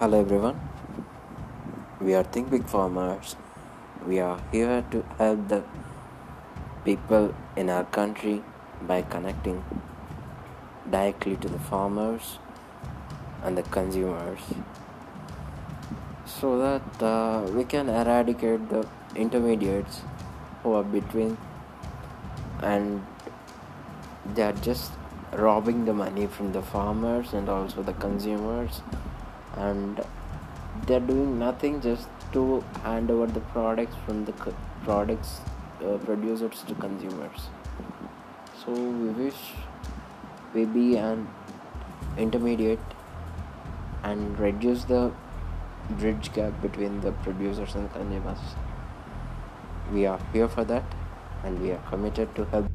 Hello everyone, we are Think Big Farmers. We are here to help the people in our country by connecting directly to the farmers and the consumers so that uh, we can eradicate the intermediates who are between and they are just robbing the money from the farmers and also the consumers and they're doing nothing just to hand over the products from the co- products uh, producers to consumers. So we wish we be an intermediate and reduce the bridge gap between the producers and consumers. We are here for that and we are committed to help